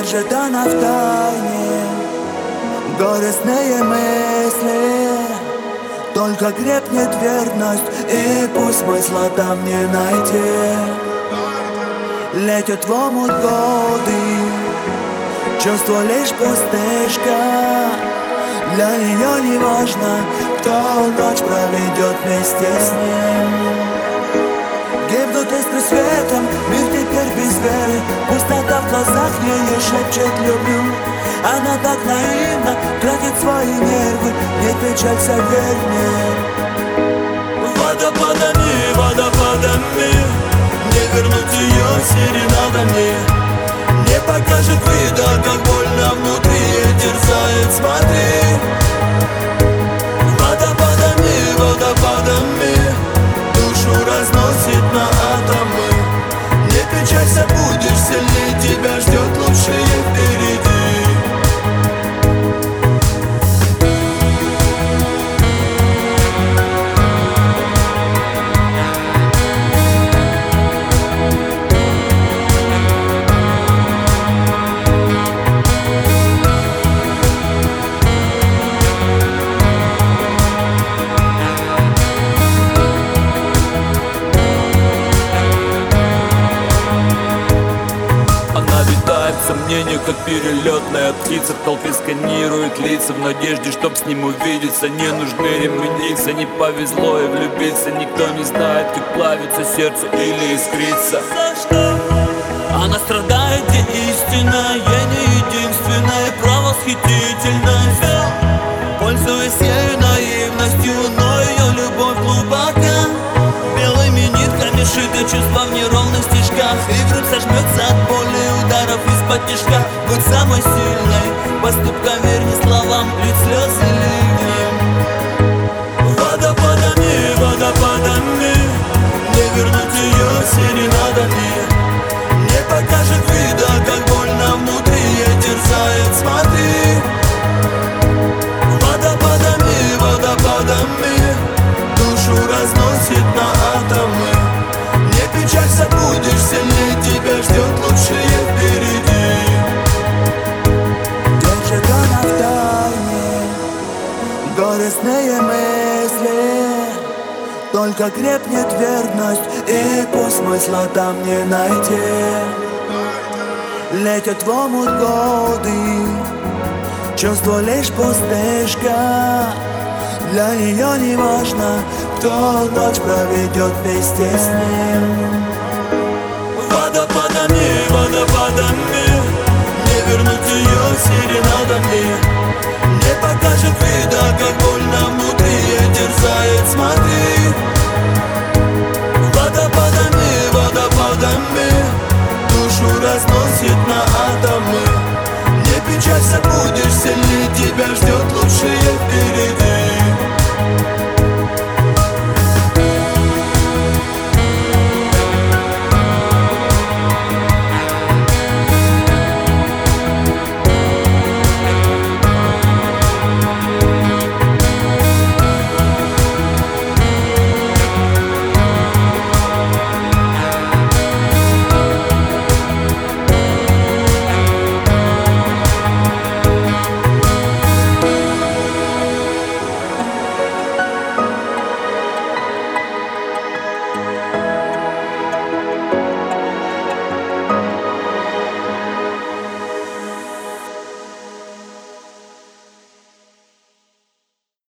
Держит она в тайне Горестные мысли Только крепнет верность И пусть смысла там не найти Летят в омут годы Чувство лишь пустышка Для нее не важно Кто ночь проведет вместе с ним Гибнут искры светом, мир теперь без веры ее шепчет «люблю» Она так наивна, тратит свои нервы Не печалься, верь мне сомнениях, как перелетная птица В толпе сканирует лица в надежде, чтоб с ним увидеться. Не нужны ременицы, не повезло и влюбиться. Никто не знает, как плавится сердце или искрится. Она страдает, где истина Я не единственная, правосхитительность. Пользуясь ею наивностью Но ее любовь глубока. Белыми нитками шиты чувства в неровных стежках И грудь сожмется Только крепнет верность И пусть смысла там не найти. Летят в омут годы Чувство лишь пустышка. Для нее не важно Кто ночь проведет вместе с ним. Водопадами, водопадами тебя ждет лучший